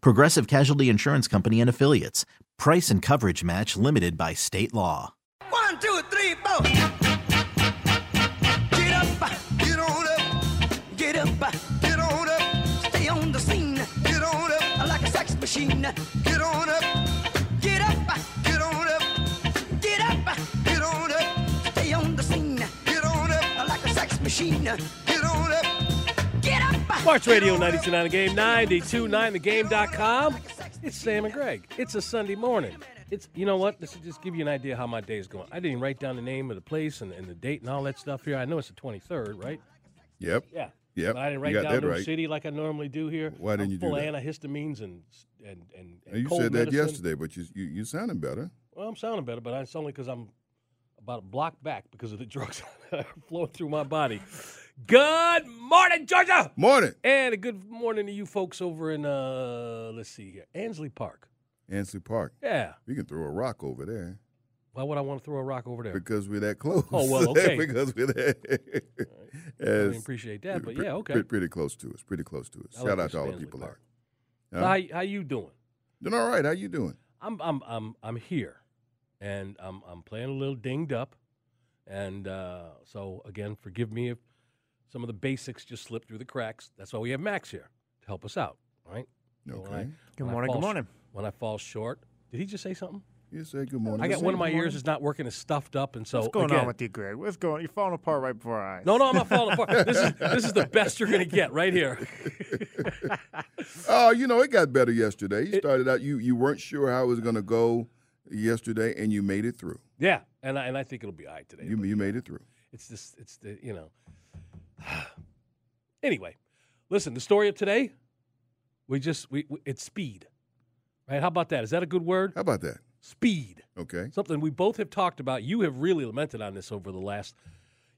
Progressive Casualty Insurance Company and Affiliates. Price and coverage match limited by state law. One, two, three, four. Get up, get on up, get up, get on up. Stay on the scene, get on up like a sex machine. Get on up, get up, get on up, get up, get on up. Stay on the scene, get on up like a sex machine. Get on up, get up. Sports Radio 929 The Game, 929thegame.com. It's Sam and Greg. It's a Sunday morning. It's you know what? This will just give you an idea how my day is going. I didn't write down the name of the place and, and the date and all that stuff here. I know it's the 23rd, right? Yep. Yeah. Yep. But I didn't write down that New right. City like I normally do here. Why didn't I'm you do full that? of antihistamines and and and, and you said that medicine. yesterday, but you you you sounding better. Well, I'm sounding better, but it's only because I'm about a block back because of the drugs that are flowing through my body. Good morning, Georgia. Morning, And a good morning to you folks over in uh let's see here. Ansley Park. Ansley Park. Yeah. You can throw a rock over there Why would I want to throw a rock over there? because we're that close. Oh, well, okay. because we're that. I Yes. didn't appreciate that, but Pre- yeah, okay. pre- Pretty close to us. Pretty close to us. I like Shout out to all the people. So Huh? how, how you doing? Doing all right. How you doing? I'm I'm I'm I'm here, and I'm I'm playing a little dinged up, and uh, so again, forgive me if some of the basics just slip through the cracks. That's why we have Max here to help us out, all right? So when I- Okay. Good morning, good fall sh- morning. When I fall short, did he just say something? You say good morning. I got one of my morning. ears is not working, it's stuffed up, and so What's going again, on with you, Greg? What's going? You're falling apart right before our eyes. No, no, I'm not falling apart. This is this is the best you're gonna get right here. Oh, you know, it got better yesterday. You started out. You you weren't sure how it was going to go yesterday, and you made it through. yeah, and I, and I think it'll be all right today. You you made it through. It's just it's the you know. anyway, listen. The story of today, we just we, we it's speed, right? How about that? Is that a good word? How about that? Speed. Okay. Something we both have talked about. You have really lamented on this over the last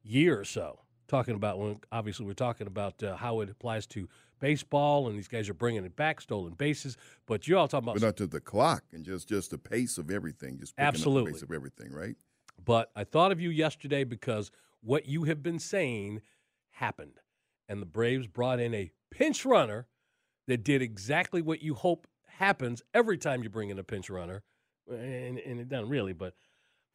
year or so. Talking about when obviously we're talking about uh, how it applies to baseball, and these guys are bringing it back, stolen bases. But you're all talking about But not to the clock and just just the pace of everything. Just Absolutely. the pace of everything, right? But I thought of you yesterday because what you have been saying happened. And the Braves brought in a pinch runner that did exactly what you hope happens every time you bring in a pinch runner. And, and it doesn't really, but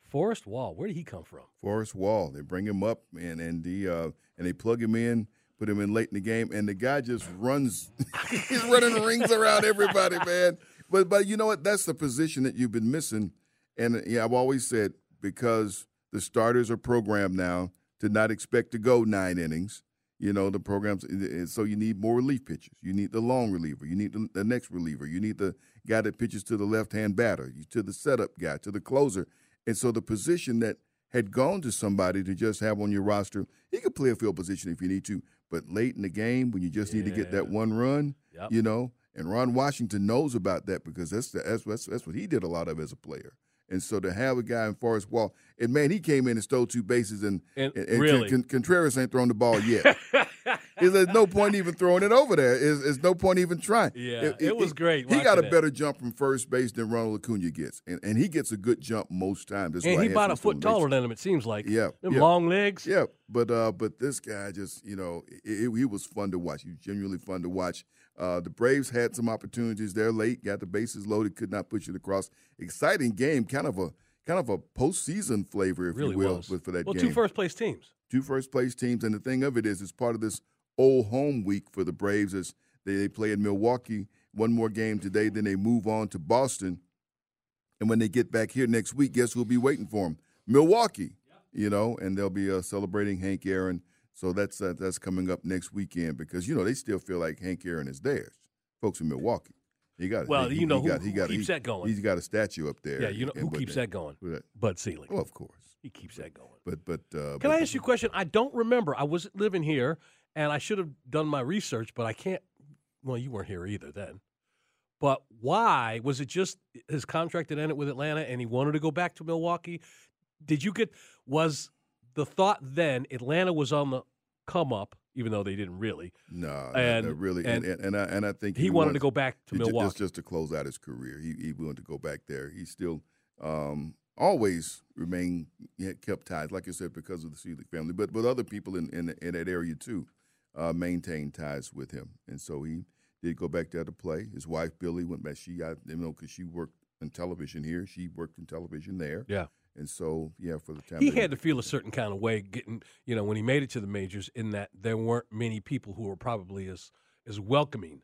Forrest Wall, where did he come from? Forrest Wall. They bring him up and and the uh, and they plug him in, put him in late in the game, and the guy just runs. he's running rings around everybody, man. But but you know what? That's the position that you've been missing. And yeah, I've always said because the starters are programmed now to not expect to go nine innings. You know the programs, so you need more relief pitchers. You need the long reliever. You need the, the next reliever. You need the guy that pitches to the left-hand batter, you- to the setup guy, to the closer. And so the position that had gone to somebody to just have on your roster, he could play a field position if you need to. But late in the game, when you just need to get that one run, Yep. you know, and Ron Washington knows about that because that's, the, that's that's that's what he did a lot of as a player. And so to have a guy in Forrest Wall, and man, he came in and stole two bases, and, And and, really? Con- Contreras ain't thrown the ball yet. There's no point even throwing it over there. There's, no point even trying. Yeah, it was great He got a that. better jump from first base than Ronald Acuna gets, and, and he gets a good jump most times. And he about a foot taller than him, it seems like. Yeah, Them yeah. long legs. Yeah, but uh, but this guy just you know it, it- he was fun to watch. He was genuinely fun to watch. Uh, the Braves had some opportunities there late, got the bases loaded, could not push it across. Exciting game, kind of a kind of a postseason flavor, if really you will, was. for that well, game. two first place teams. two first place teams, and the thing of it is, it's part of this old home week for the Braves as they, they play in Milwaukee. One more game today, then they move on to Boston. And when they get back here next week, guess who'll be waiting for them? Milwaukee. You know, and they'll be uh, celebrating Hank Aaron. So that's uh, that's coming up next weekend because you know they still feel like Hank Aaron is theirs. Folks in Milwaukee. He got Well, he, you know he who- got, he who got, keeps he- that going? He's got a statue up there. Yeah, you know and- who but keeps that going? that? Bud Selig. Well, of course. He keeps that going. But but uh, Can but, I ask you a question? I don't remember. I was living here, and I should have done my research, but I can't. Well, you weren't here either then. But why was it just his contract that ended with Atlanta, and he wanted to go back to Milwaukee? Did you get was the thought then Atlanta was on the come up, even though they didn't really? No, And- really, and and and, and, I, and I think He, wanted to go back to Milwaukee. just, just to close out his career. He he wanted to go back there. He still um, always remained kept ties, like I said, because of the Selig family, but but other people in in, in that area too uh, maintained ties with him, and so he did go back there to play. His wife Billye went back. She got you know because she worked in television here. She worked in television there. Yeah. And so, yeah, for the time he had to feel a certain kind of way getting, you know, when he made it to the majors, in that there weren't many people who were probably as as welcoming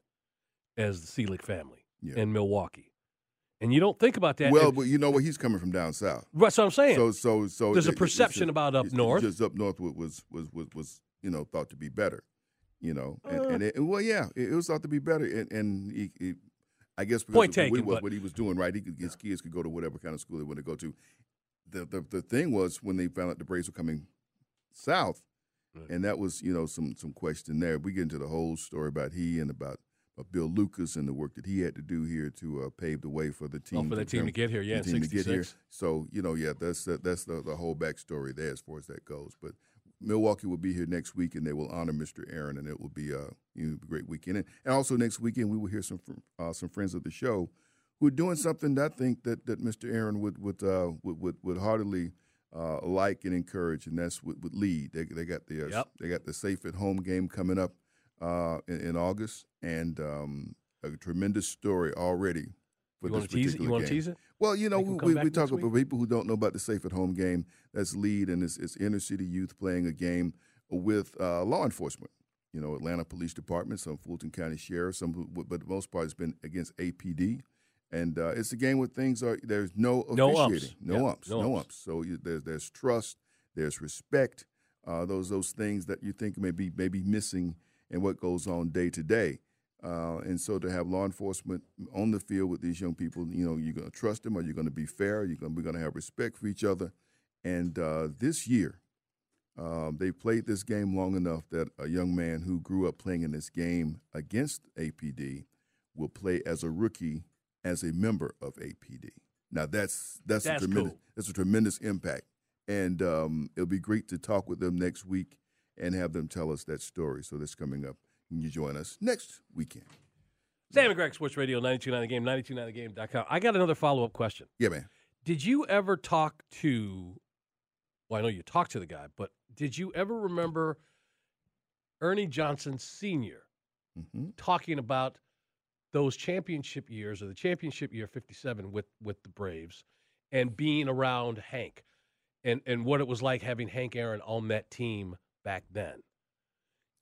as the Selig family Yeah. in Milwaukee. And you don't think about that. well, and- but you know what? He's coming from down south. that's what I'm saying. So, so, so There's a it- it's perception just- about up north. Just up north wa- was was was was you know thought to be better, you know, and, Uh. and it, well, yeah, it, was thought to be better, and, and he, he, I guess because Point taken, what, but- what he was doing, right? He could, his kids could go to whatever kind of school they want to go to. The, the the thing was when they found out the Braves were coming south, and that was you know some some question there. We get into the whole story about he and about. about Bill Lucas and the work that he had to do here to uh, pave the way for the team. Oh, for that team to get here, yeah, the team to get here. 66. So you know, yeah, that's uh, that's the, the whole backstory there as far as that goes. But Milwaukee will be here next week, and they will honor Mr. Aaron, and it will be uh, you know, a great weekend. And, and also next weekend, we will hear some fr- uh, some friends of the show who are doing something that I think that, that Mr. Aaron would would uh, would, would would heartily uh, like and encourage, and that's with, with lead. They they got the uh, Yep. they got the safe at home game coming up uh, in, in August, and um, a tremendous story already. For You this wanna tease it? You particular wanna game. tease it? Well, you know, we, we, we talk about people who don't know about the Safe at Home game. That's lead, and it's, it's inner city youth playing a game with uh, law enforcement. You know, Atlanta Police Department, some Fulton County Sheriff, some, but the most part it's been against APD. And uh, it's a game where things are there's no officiating, No umps. no Yeah, umps, no no, umps. umps. So you, there's there's trust, there's respect. Uh, those those things that you think may be maybe missing in what goes on day to day. Uh, and so to have law enforcement on the field with these young people, you know, you're going to trust them, or you're going to be fair, you're going to be going to have respect for each other. And uh, this year, um, they played this game long enough that a young man who grew up playing in this game against APD will play as a rookie as a member of APD. Now that's that's, That's a tremendous cool. that's a tremendous impact, and um, it'll be great to talk with them next week and have them tell us that story. So that's coming up when you join us next weekend. Sam and Greg, Sports Radio, 929 The Game, 929thegame.com. I got another follow up question. Yeah, man. Did you ever talk to, well, I know you talked to the guy, but did you ever remember Ernie Johnson Sr. hmm talking about those championship years or the championship year 57 with, with the Braves and being around Hank and, and what it was like having Hank Aaron on that team back then?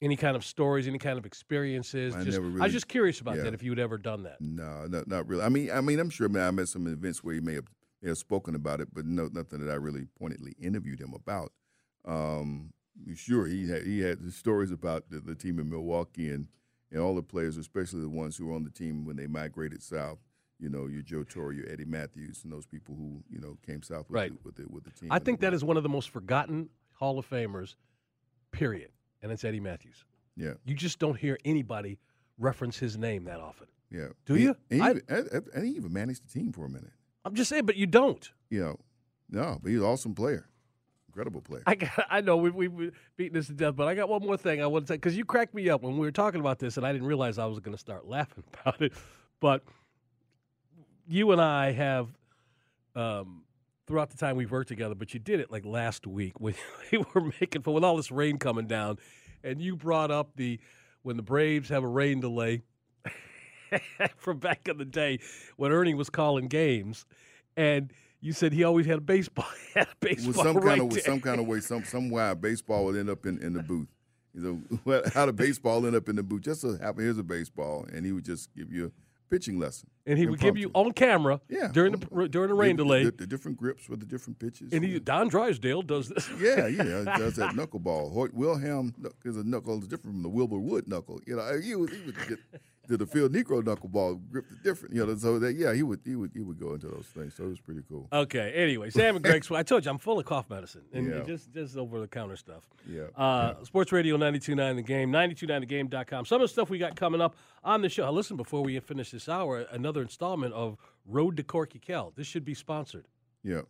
Any kind of stories, any kind of experiences? I just, never I was just curious about yeah. that if you had ever done that. No, not, not really. I mean, I mean, I'm sure. Man, I met some events where he may have, may have spoken about it, but no, nothing that I really pointedly interviewed him about. Um, sure, he had he had the stories about the, the team in Milwaukee and and all the players, especially the ones who were on the team when they migrated south. You know, your Joe Torre, your Eddie Mathews, and those people who you know came south with Right. the, with the with the team. I think that is one of the most forgotten Hall of Famers, period. And it's Eddie Mathews. yeah, You just don't hear anybody reference his name that often. yeah. Do And- you? And, I- he, and, and- and he even managed the team for a minute. I'm just saying, but you don't. You know, no, but he's an awesome player, incredible player. I got, I know we we we beating this to death, but I got one more thing I want to say because you cracked me up when we were talking about this, and I didn't realize I was going to start laughing about it. But you and I have um, throughout the time we've worked together, but you did it like last week when we were making fun with all this rain coming down, and you brought up the when the Braves have a rain delay from back in the day when Ernie was calling games, and you said he always had a baseball, had a baseball with some right kind of with some kind of way, some some why baseball would end up in, in the booth. You know, how did baseball end up in the booth? Just so happen, here's a baseball, and he would just give you a pitching lesson. and he would give you on camera Yeah. during the during the rain the, delay. The, the different grips with the different pitches. and he Don Drysdale does this. yeah, yeah, does that knuckleball. Hoyt Wilhelm is a knuckle is different from the Wilbur Wood knuckle. You know, he would, he would get to the Phil Niekro knuckleball grip it different. You know, so that yeah, he would he would he would go into those things. So it was pretty cool. Okay. Anyway, Sam and Greg. I told you I'm full of cough medicine and Yeah. just just over the counter stuff. Yeah. Uh, Sports Radio 92.9 The Game, 929thegame.com. Some of the stuff we got coming up on the show. Listen, before we finish this hour, another installment of Road to Corky Kell. This should be sponsored. Yeah,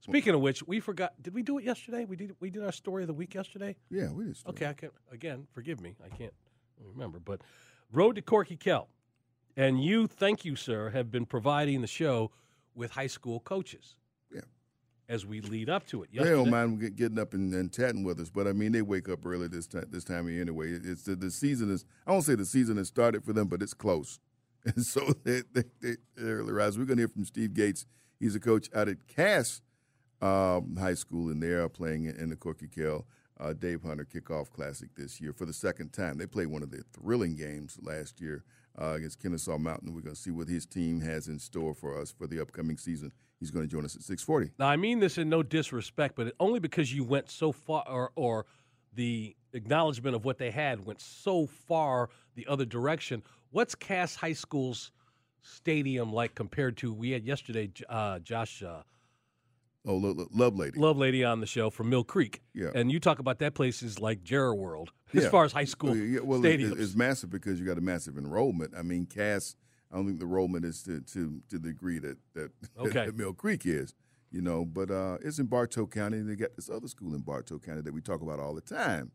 Speaking of which, we forgot. Did we do it yesterday? We did. We did our story of the week yesterday. yeah, we just Okay, I can again. Forgive me. I can't remember. But Road to Corky Kell, and you, thank you, sir, have been providing the show with high school coaches. Yeah. As we lead up to it, They don't mind getting up and, and chatting with us, but I mean they wake up early this time this time of year anyway. It's the, the season is I won't say the season has started for them, but it's close, and so they they, they they early rise. We're going to hear from Steve Gates. He's a coach out at Cass um, High School, and they are playing in the Corky Kell uh, Dave Hunter Kickoff Classic this year for the second time. They played one of the thrilling games last year uh, against Kennesaw Mountain. We're going to see what his team has in store for us for the upcoming season. He's going to join us at six forty. Now, I mean this in no disrespect, but only because you went so far, or, or the acknowledgement of what they had went so far the other direction. What's Cass High School's stadium like compared to we had yesterday? Uh, Josh uh, Oh, Lo- Lo- Lovelady. Love Lady on the show from Mill Creek, Yeah. and you talk about that place is like Jerry World as Yeah. far as high school Oh, yeah, well, it- stadiums. it's massive because you got a massive enrollment. I mean, Cass, I don't think the enrollment is to to, to the degree that that, Okay. that Mill Creek is, you know. But uh, it's in Bartow County, and they got this other school in Bartow County that we talk about all the time.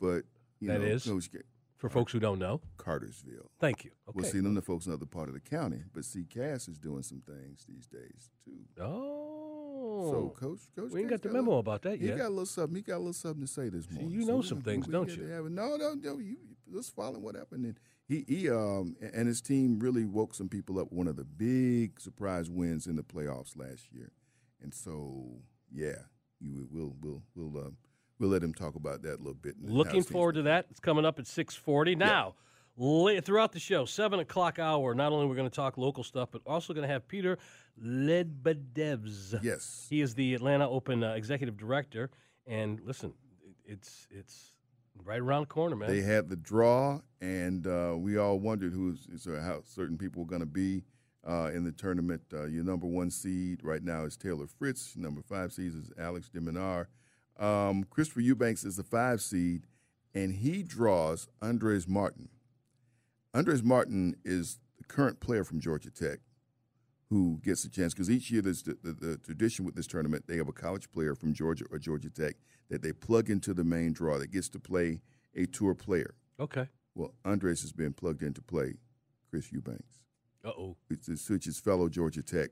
But you That know, is? Ga- For folks who don't know, Cartersville. thank you. Okay. We'll see them the folks in other part of the county, but see, Cass is doing some things these days too. oh, So, Coach, Coach, we ain't got the memo little- about that He yet. got a little something. He got a little something to say this See, morning. you know we some gonna- things, we don't gotta you? have. No, no, no. You just following what happened. And he, he, um, and his team really woke some people up. One of the big surprise wins in the playoffs last year, and so yeah, you will, we'll, we'll, um, we'll let him talk about that a little bit. Looking forward to that. It's coming up at six forty. Now, la- throughout the show, seven o'clock hour. Not only we're going to talk local stuff, but also going to have Peter Lebedevs. Yes. he is the Atlanta Open uh, executive director. And listen, it's it's right around the corner, man. They had the draw, and uh, we all wondered who's so how certain people were going to be uh, in the tournament. Uh, your number one seed right now is Taylor Fritz. Number five seed is Alex de Minaur. Um, Christopher Eubanks is the five seed, and he draws Andres Martin. Andres Martin is the current player from Georgia Tech who gets a chance because each year there's the, the, the tradition with this tournament they have a college player from Georgia or Georgia Tech that they plug into the main draw that gets to play a tour player. okay. Well, Andres has been plugged in to play Chris Eubanks, Uh oh. which is, fellow Georgia Tech.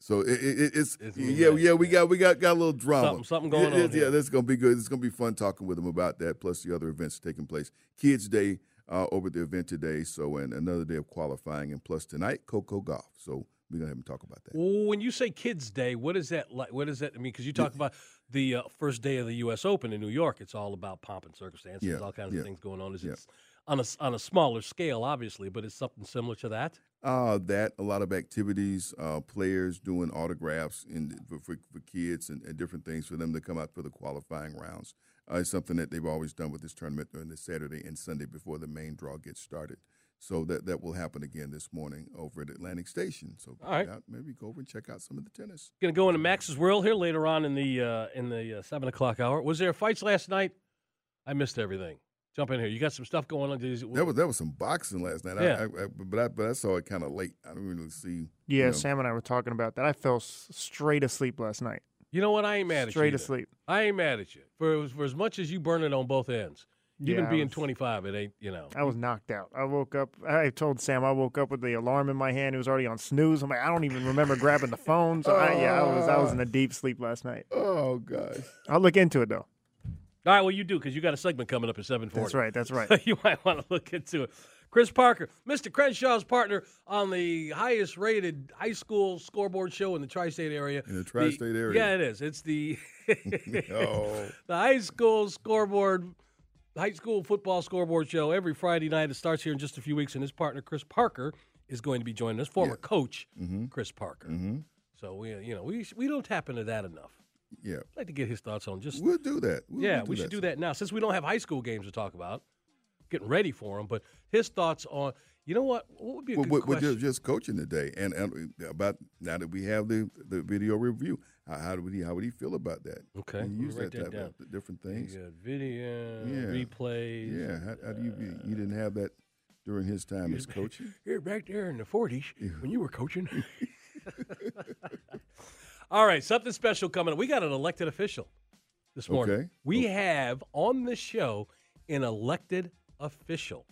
So it, it, it's, It's yeah nice. yeah we got we got got a little drama Something- something going It- on yeah that's gonna be good it's gonna be fun talking with him about that plus the other events taking place Kids Day uh, over the event today so and another day of qualifying and plus tonight Coco Gauff so we're gonna have him talk about that Well, when you say Kids Day, what is that like? What does that I mean? Because you talk about the uh, first day of the U.S. Open in New York. It's all about pomp and circumstance. Yeah, There's all kinds yeah, of things going on. Is yeah. it's on a on a smaller scale, obviously, but it's something similar to that. Uh, that a lot of activities, uh, players doing autographs in, for, for, for kids and, and different things for them to come out for the qualifying rounds. Uh, it's something that they've always done with this tournament during the Saturday and Sunday before the main draw gets started. So that, that will happen again this morning over at Atlantic Station. So All right. yeah, maybe go over and check out some of the tennis. Going to go into Max's world here later on in the uh, in the uh, seven o'clock hour. Was there fights last night? I missed everything. Jump in here. You got some stuff going on. Did There was there was some boxing last night. Yeah. I, I, I, but I but I saw it kind of late. I didn't really see. Yeah, you know. Sam and I were talking about that. I fell straight asleep last night. You know what? I ain't mad at you. Straight either. asleep. I ain't mad at you for for as much as you burn it on both ends. Even Yeah, I being was- 25, it ain't you know. I was knocked out. I woke up. I told Sam I woke up with the alarm in my hand. It was already on snooze. I'm like, I don't even remember grabbing the phone. So I, yeah, I was I was in a deep sleep last night. Oh gosh. I'll look into it though. All right, well you do because you got a segment coming up at 7:40. That's right. That's right. you might want to look into it. Chris Parker, Mr. Crenshaw's partner on the highest rated high school scoreboard show in the tri-state area. In the tri-state area. Yeah, it is. It's the Oh. the high school scoreboard high school football scoreboard show every Friday night. It starts here in just a few weeks, and his partner Chris Parker is going to be joining us. Former coach Chris Parker. Mm-hmm. So we, you know, we we don't tap into that enough. Yeah, I'd like to get his thoughts on just we'll do that. We'll, yeah, we'll we should do that now since we don't have high school games to talk about. Getting ready for him. but his thoughts on you know what? What would be a Well, good we're, question? just, coaching today, and, and about now that we have the, the video review, how, how would he how would he feel about that? Okay, Can let you me use that that type down. of different things. got video, Yeah. replays. Yeah, how, how do you be- you didn't have that during his time as coaching? You're back there in the 40s when you were coaching. All right, something special coming up. We got an elected official this morning. Okay. We have on the show an elected official,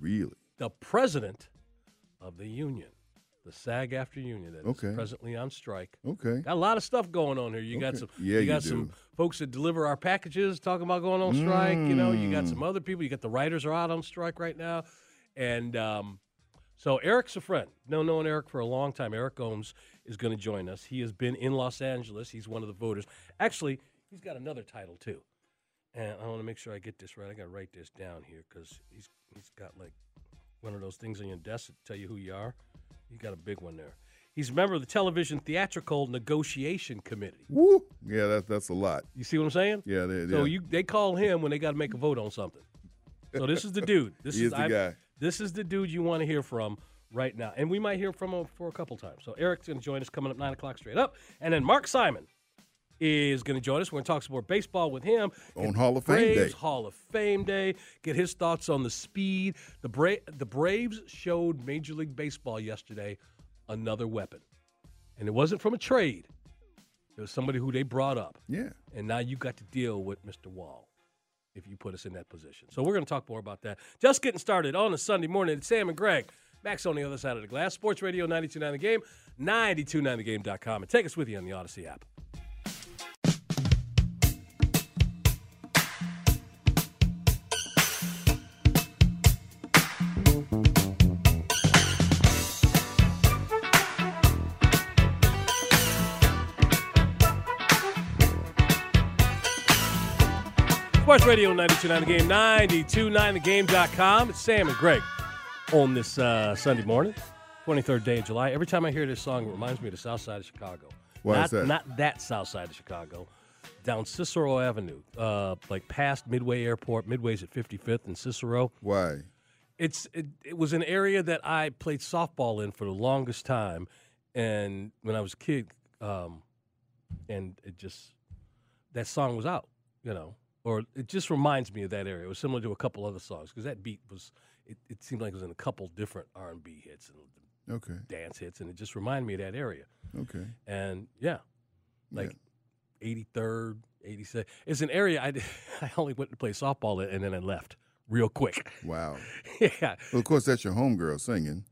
Really? the president of the union, the SAG-AFTRA union that is Okay. presently on strike. Okay. Got a lot of stuff going on here. You got some, Yeah, you you got some do. folks that deliver our packages talking about going on strike. You know, you got Mm. some other people. You got the writers are out on strike right now, and um, so Eric's a friend. No, known Eric for a long time. Eric Gomes is going to join us. He has been in Los Angeles. He's one of the voters. Actually, he's got another title too, and I want to make sure I get this right. I got to write this down here because he's he's got like one of those things on your desk that tell you who you are. You got a big one there. He's a member of the Television Theatrical Negotiation Committee. Woo! Yeah, that's that's a lot. You see what I'm saying? Yeah, they, So yeah. you they call him when they got to make a vote on something. So this is the dude. This is is the I'm- guy. This is the dude you want to hear from right now, and we might hear from him for a couple times. So Eric's going to join us coming up nine o'clock straight up, and then Mark Simon is going to join us. We're going to talk some more baseball with him On Hall of Fame Braves Day. Hall of Fame Day. Get his thoughts on the speed. The Bra- the Braves showed Major League Baseball yesterday another weapon, and it wasn't from a trade. It was somebody who they brought up. yeah. And now you got to deal with Mr. Wall if you put us in that position. So we're going to talk more about that. Just getting started on a Sunday morning. It's Sam and Greg. Max on the other side of the glass. Sports Radio 929 The Game, 929thegame.com. And take us with you on the Audacy app. Sports Radio 929 The Game, 929thegame.com. It's Sam and Greg on this uh, Sunday morning, 23rd day of July. Every time I hear this song, it reminds me of the south side of Chicago. Why not, is that? Not that south side of Chicago. Down Cicero Avenue, uh, like past Midway Airport. Midway's at 55th and Cicero. Why? It's it, it was an area that I played softball in for the longest time, and when I was a kid, um, and it just that song was out, you know, or it just reminds me of that area. It was similar to a couple other songs because that beat was it, it seemed like it was in a couple different R and B hits and Okay. dance hits, and it just reminded me of that area. Okay. And yeah, like eighty third, eighty second. It's an area I I only went to play softball in, and then I left real quick. Wow. yeah, Well, of course, that's your homegirl singing.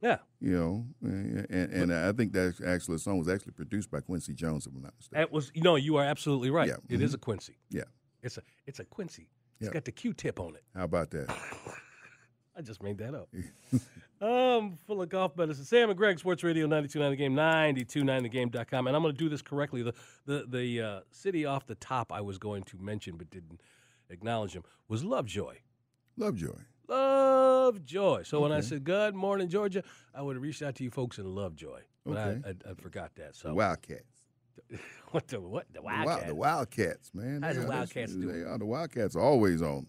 yeah. You know, and, and I think that actually the song was actually produced by Quincy Jones, if I'm not mistaken. It was you know you are absolutely right. Yeah, It is mm-hmm. a Quincy. Yeah. It's a it's a Quincy. It's Yeah. got the Q-tip on it. How about that? I just made that up. um, full of golf medicine. Sam and Greg, Sports Radio 929 The Game, 929thegame.com. And I'm going to do this correctly. The the the uh, city off the top I was going to mention but didn't acknowledge him was Lovejoy. Lovejoy. Lovejoy. So when I said good morning, Georgia, I would have reached out to you folks in Lovejoy. But Okay. I, I, I forgot that. So Wildcats. what the what the The Wild- The Wildcats, man. How's the Wildcats doing? are. The Wildcats are always on.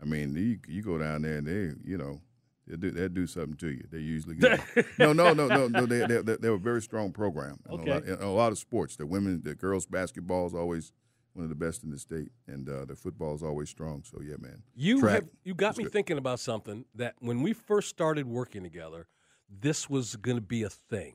I mean, you, you go down there and they, you know, they do they do something to you. They usually get no, no, no, no, no. They they they're a very strong program. And Okay. A lot, in a lot of sports, the women, the girls basketball is always one of the best in the state, and uh, the football is always strong. So yeah, man. You Track. have you got me good. thinking about something that when we first started working together, this was going to be a thing,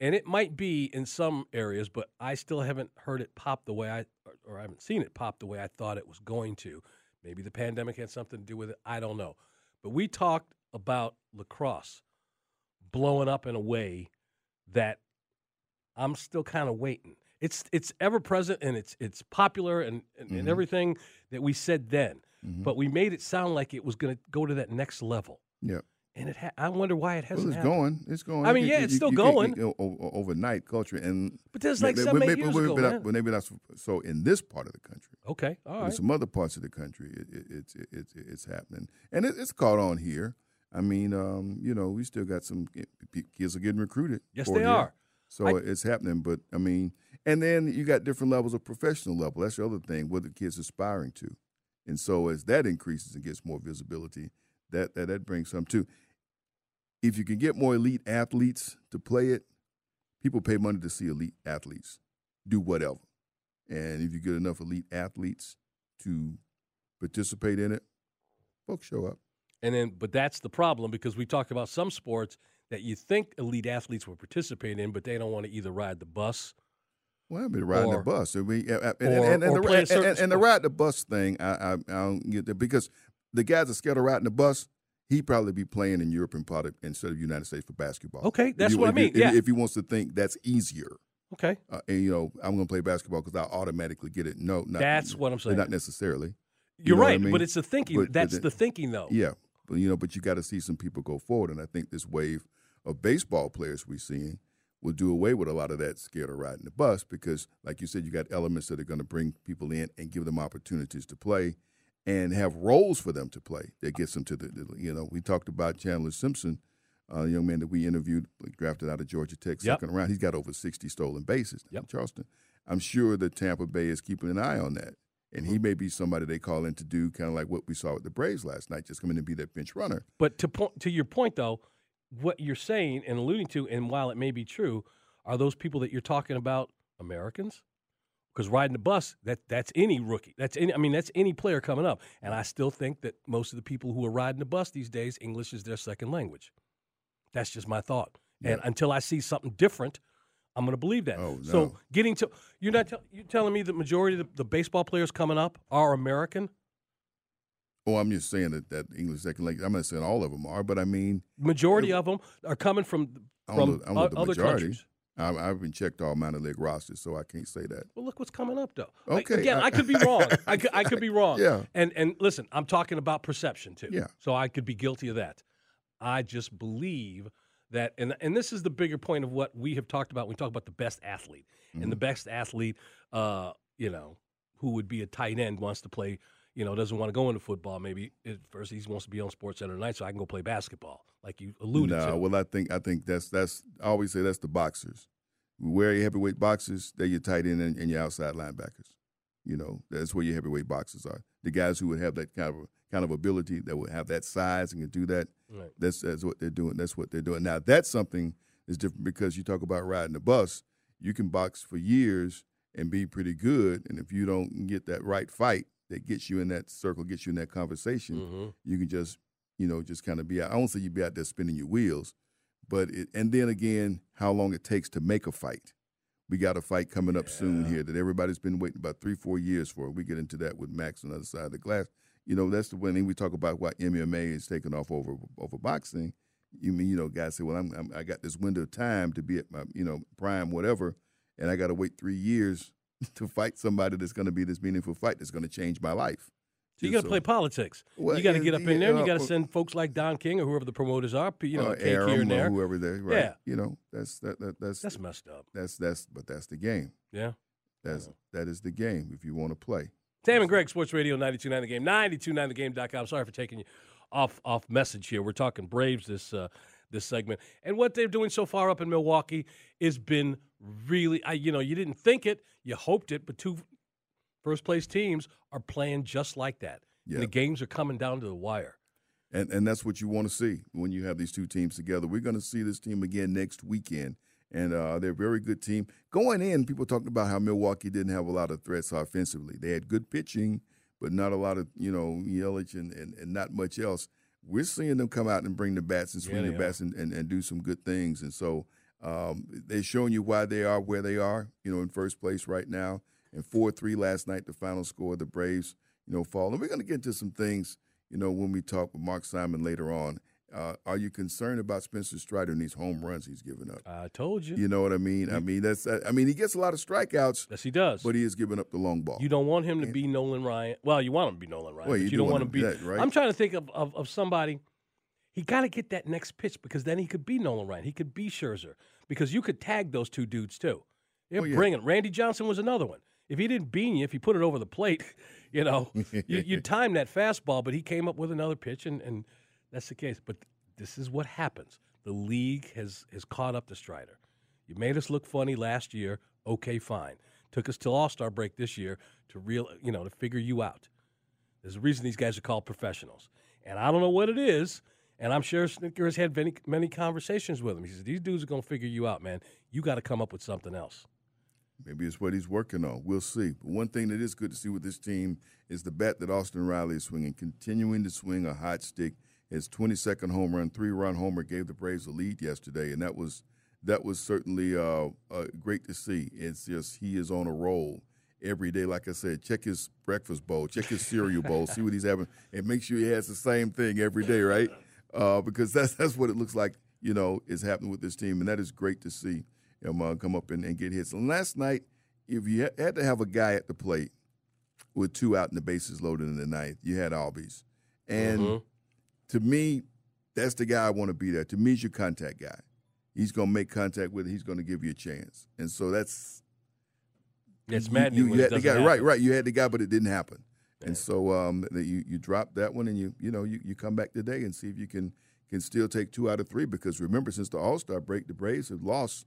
and it might be in some areas, but I still haven't heard it pop the way I or, or I haven't seen it pop the way I thought it was going to. Maybe the pandemic had something to do with it. I don't know, but we talked about lacrosse blowing up in a way that I'm still kind of waiting. It's it's ever present and it's it's popular and, and, and Mhm. everything that we said then Mhm. but we made it sound like it was going to go to that next level. Yeah. And it. Ha- I wonder why it hasn't. it's happened. going. It's going. I mean, You yeah, can't- it's you- still you going. get, you know, o- o- overnight culture, and But there's like seven, eight years maybe ago, not- well, maybe not so- in this part of the country. Okay, all But. In some other parts of the country, it, it, it's it, it's it's happening, and it, it's caught on here. I mean, um, you know, we still got some kids are getting recruited. Yes, they here. are. So I- it's happening, but I mean, and then you got different levels of professional level. That's the other thing. What the kids aspiring to, and so as that increases and gets more visibility, that that, that brings some too. If you can get more elite athletes to play it, people pay money to see elite athletes do whatever. And if you get enough elite athletes to participate in it, folks show up. And then, but that's the problem because we talked about some sports that you think elite athletes will participate in, but they don't want to either ride the bus. Well, I've been riding Or- the bus. I mean, and, and, or- and, and, or the, and the ride the bus thing, I, I, I don't get that because the guys are scared of riding the bus, he'd probably be playing in Europe and product instead of United States for basketball. Okay, that's you- what I you- mean, If, yeah. if he wants to think that's easier, Okay, uh, and you know, I'm going to play basketball because I automatically get it. No, not, That's what I'm saying. Not necessarily. you're know what I right, mean? but it's the thinking. But- but that's then- the thinking, though. Yeah, but you know, but you got to see some people go forward, and I think this wave of baseball players we're seeing will do away with a lot of that scared of riding the bus because, like you said, you got elements that are going to bring people in and give them opportunities to play, and have roles for them to play that gets them to the. You know, we talked about Chandler Simpson, uh, a young man that we interviewed, drafted out of Georgia Tech, Yep. second round. He's got over sixty stolen bases down in Charleston. I'm sure that Tampa Bay is keeping an eye on that. And Mm-hmm. he may be somebody they call in to do kind of like what we saw with the Braves last night, just come in and be that bench runner. But to point to your point, though, what you're saying and alluding to, and while it may be true, are those people that you're talking about Americans? Because riding the bus, that that's any rookie. That's any. I mean, that's any player coming up. And I still think that most of the people who are riding the bus these days, English is their second language. That's just my thought. And until I see something different, I'm going to believe that. Oh, no. So getting to you're not tell, you telling me the majority of the, the baseball players coming up are American. Oh, I'm just saying that that English second language. I'm not saying all of them are, but I mean, Majority of them are coming from from don't know, I don't know o- the other majority. countries. I, I haven't checked all minor league rosters, so I can't say that. Well, look what's coming up, though. Okay, again, I- I, could be wrong. I could, I could be wrong. Yeah. And and listen, I'm talking about perception too. Yeah. So I could be guilty of that. I just believe that, and and this is the bigger point of what we have talked about. We talk about the best athlete, and Mm-hmm. the best athlete, uh, you know, who would be a tight end wants to play. You know, doesn't want to go into football. Maybe at first he wants to be on Sports Center tonight, so I can go play basketball, like you alluded no, to. well, I think I think that's that's. I always say that's the boxers. Where your heavyweight boxers, they're your tight end and, and your outside linebackers. You know, that's where your heavyweight boxers are. The guys who would have that kind of kind of ability, that would have that size and can do that. Right. That's that's what they're doing. That's what they're doing. Now that's something that's different because you talk about riding the bus. You can box for years and be pretty good, and if you don't get that right fight that gets you in that circle, gets you in that conversation, Mhm. you can just you know just kind of be out. I won't say you'd be out there spinning your wheels, but it, and then again, how long it takes to make a fight. We got a fight coming up soon here that everybody's been waiting about three, four years for. We get into that with Max on the other side of the glass. You know, that's the one thing we talk about why MMA is taking off over over boxing. You mean you know, guys say, well, I'm, I'm I got this window of time to be at my you know prime, whatever, and I got to wait three years to fight somebody that's going to be this meaningful fight that's going to change my life. So you got to So- play politics. Well, you got to get up in there, and you got to uh, send folks like Don King or whoever the promoters are, you know, uh, a cake here Arum and or there. whoever they right. Yeah. You know, that's that, that that's That's messed up. that's that's but that's the game. Yeah. That's that is the game if you want to play. Tam and Greg, Sports Radio 929 The Game, 929thegame.com. Sorry for taking you off off message here. We're talking Braves this uh, this segment. And what they're doing so far up in Milwaukee has been really, I, you know, you didn't think it, you hoped it, but two first place teams are playing just like that. Yeah. And the games are coming down to the wire. And and that's what you want to see when you have these two teams together. We're going to see this team again next weekend, and uh, they're a very good team. Going in, people talking about how Milwaukee didn't have a lot of threats offensively. They had good pitching, but not a lot of you know Yelich and, and, and not much else. We're seeing them come out and bring the bats and swing Yeah, the bats and, and, and do some good things. And so um, they're showing you why they are where they are. You know, in first place right now. And four three last night, the final score. The Braves, you know, fall. And we're going to get into some things you know, when we talk with Mark Simon later on, uh, are you concerned about Spencer Strider and these home runs he's giving up? I told you. You know what I mean? I mean that's I mean he gets a lot of strikeouts, yes, he does. but he is giving up the long ball. You don't want him to be Nolan Ryan. Well, you want him to be Nolan Ryan, Well, but you do don't want to be. that, right? I'm trying to think of, of, of somebody. he got to get that next pitch because then he could be Nolan Ryan. He could be Scherzer because you could tag those two dudes too. They're Oh, yeah. bringing Randy Johnson was another one. If he didn't bean you, if he put it over the plate, you know, you, you time that fastball, but he came up with another pitch, and, and that's the case. But this is what happens. The league has has caught up to Strider. You made us look funny last year. Okay, fine. Took us till All Star break this year to real, you know, to figure you out. There's a reason these guys are called professionals, and I don't know what it is. And I'm sure Snitker has had many, many conversations with him. He says these dudes are gonna figure you out, man. You got to come up with something else. Maybe it's what he's working on. We'll see. But one thing that is good to see with this team is the bat that Austin Riley is swinging, continuing to swing a hot stick. His 22nd home run, three-run homer, gave the Braves a lead yesterday, and that was that was certainly uh, uh, great to see. It's just he is on a roll every day. Like I said, check his breakfast bowl, check his cereal bowl, see what he's having, and make sure he has the same thing every day, right? Uh, because that's that's what it looks like. You know, is happening with this team, and that is great to see him uh, come up and, and get hits. And last night, if you had to have a guy at the plate with two out and the bases loaded in the ninth, you had Albies. And Mhm. To me, that's the guy I want to be there. To me, he's your contact guy. He's going to make contact with it. He's going to give you a chance. And so that's It's maddening You, you had the guy, right, happen. right. You had the guy, but it didn't happen. Yeah. And so um, you you drop that one, and you you know you, you come back today and see if you can can still take two out of three. Because remember, since the All Star break, the Braves have lost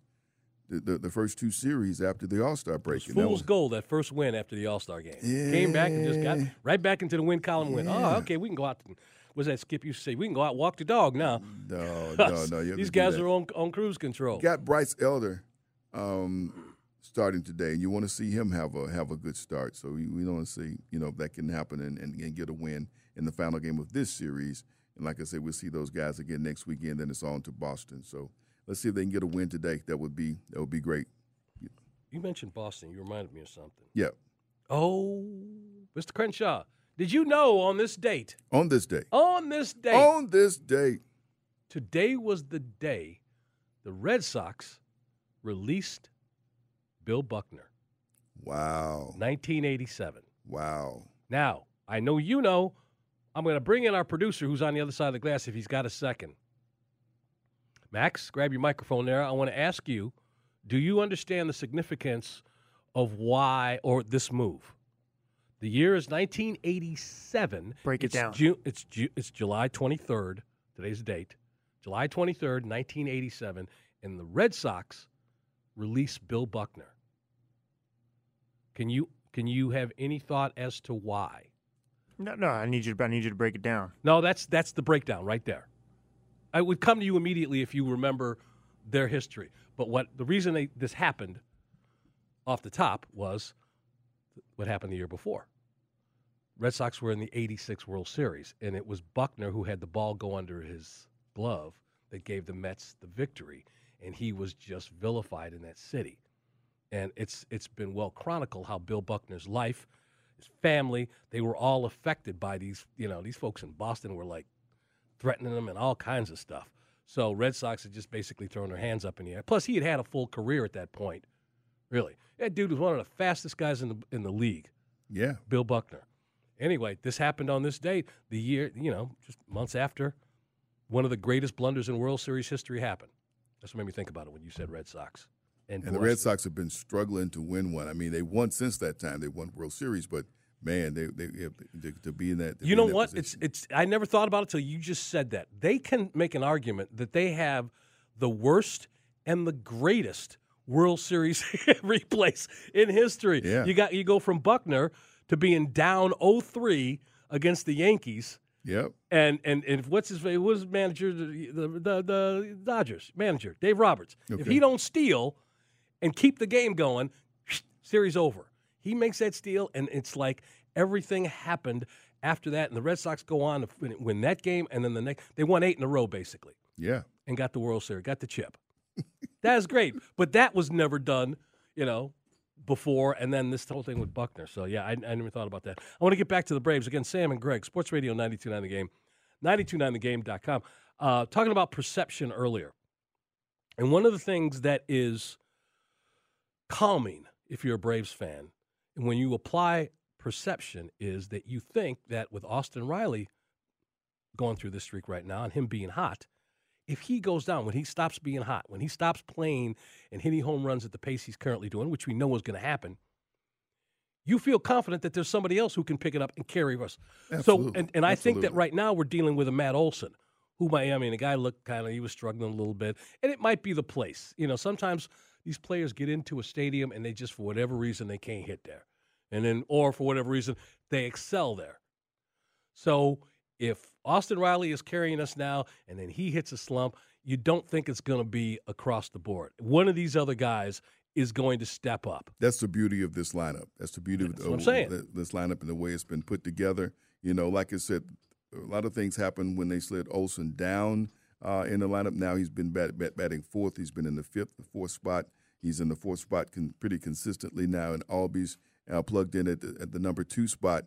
the, the, the first two series after the All Star It break. was and that fool's was- gold that first win after the All Star game. Came back and just got right back into the win column. Win. Oh, okay, we can go out. And, was that Skip used to say? We can go out walk the dog now. no, no, no. These guys are on on cruise control. got Bryce Elder um, starting today, and you want to see him have a have a good start. So we, we want to see you know if that can happen and, and, and get a win in the final game of this series. And like I said, we'll see those guys again next weekend. Then it's on to Boston. So let's see if they can get a win today. That would be that would be great. You mentioned Boston. You reminded me of something. Yeah. Oh, Mr. Crenshaw, did you know on this date? On this day. On this date, On this day. today was the day the Red Sox released Bill Buckner, Wow. 1987. Wow. Now, I know you know. I'm going to bring in our producer who's on the other side of the glass if he's got a second. Max, grab your microphone there. I want to ask you do you understand the significance of why or this move? The year is 1987. Break it It's down. Ju- it's, Ju- it's July 23rd. Today's the date. July 23rd, 1987. And the Red Sox release Bill Buckner. Can you can you have any thought as to why? No, no, I need you. To, I need you to break it down. No, that's that's the breakdown right there. I would come to you immediately if you remember their history. But what the reason they, this happened off the top was what happened the year before. Red Sox were in the 86 World Series, and it was Buckner who had the ball go under his glove that gave the Mets the victory, and he was just vilified in that city. And it's it's been well chronicled how Bill Buckner's life, his family, they were all affected by these, you know, these folks in Boston were like threatening them and all kinds of stuff. So Red Sox had just basically thrown their hands up in the air. Plus, he had had a full career at that point. Really, that dude was one of the fastest guys in the in the league. Yeah. Bill Buckner. Anyway, this happened on this date, the year, you know, just months after one of the greatest blunders in World Series history happened. That's what made me think about it when you said Red Sox. And the Red Sox have been struggling to win one. I mean, they won since that time. They won World Series, but man, they they, they to, to be in that. You know what? position. It's it's. I never thought about it till you just said that. They can make an argument that they have the worst and the greatest World Series replays in history. Yeah. You got you go from Buckner to being down 0-3 against the Yankees. Yep. And and and what's his was his manager the, the the Dodgers manager Dave Roberts. If he don't steal and keep the game going, series over. He makes that steal, and it's like everything happened after that. And the Red Sox go on to win that game, and then the next they won eight in a row basically, Yeah. and got the World Series, got the chip. That is great, but that was never done, you know, before. And then this whole thing with Buckner. So yeah, I, I never thought about that. I want to get back to the Braves again. Sam and Greg, Sports Radio 92.9 The Game, 92.9thegame.com. Uh, talking about perception earlier, and one of the things that is calming if you're a Braves fan, and when you apply perception, is that you think that with Austin Riley going through this streak right now and him being hot, if he goes down, when he stops being hot, when he stops playing and hitting home runs at the pace he's currently doing, which we know is going to happen, you feel confident that there's somebody else who can pick it up and carry us. So, and, and I think that right now we're dealing with a Matt Olson, who Miami, and the guy looked kind of, he was struggling a little bit. And it might be the place. You know, sometimes these players get into a stadium and they just, for whatever reason, they can't hit there. And then, or for whatever reason, they excel there. So if Austin Riley is carrying us now and then he hits a slump, you don't think it's going to be across the board. One of these other guys is going to step up. That's the beauty of this lineup. That's the beauty That's of I'm saying. this lineup and the way it's been put together. You know, like I said, a lot of things happened when they slid Olson down uh, in the lineup. Now he's been bat, bat, batting fourth. He's been in the fifth, the fourth spot. He's in the fourth spot con- pretty consistently now, and Albies uh, plugged in at the, at the number two spot.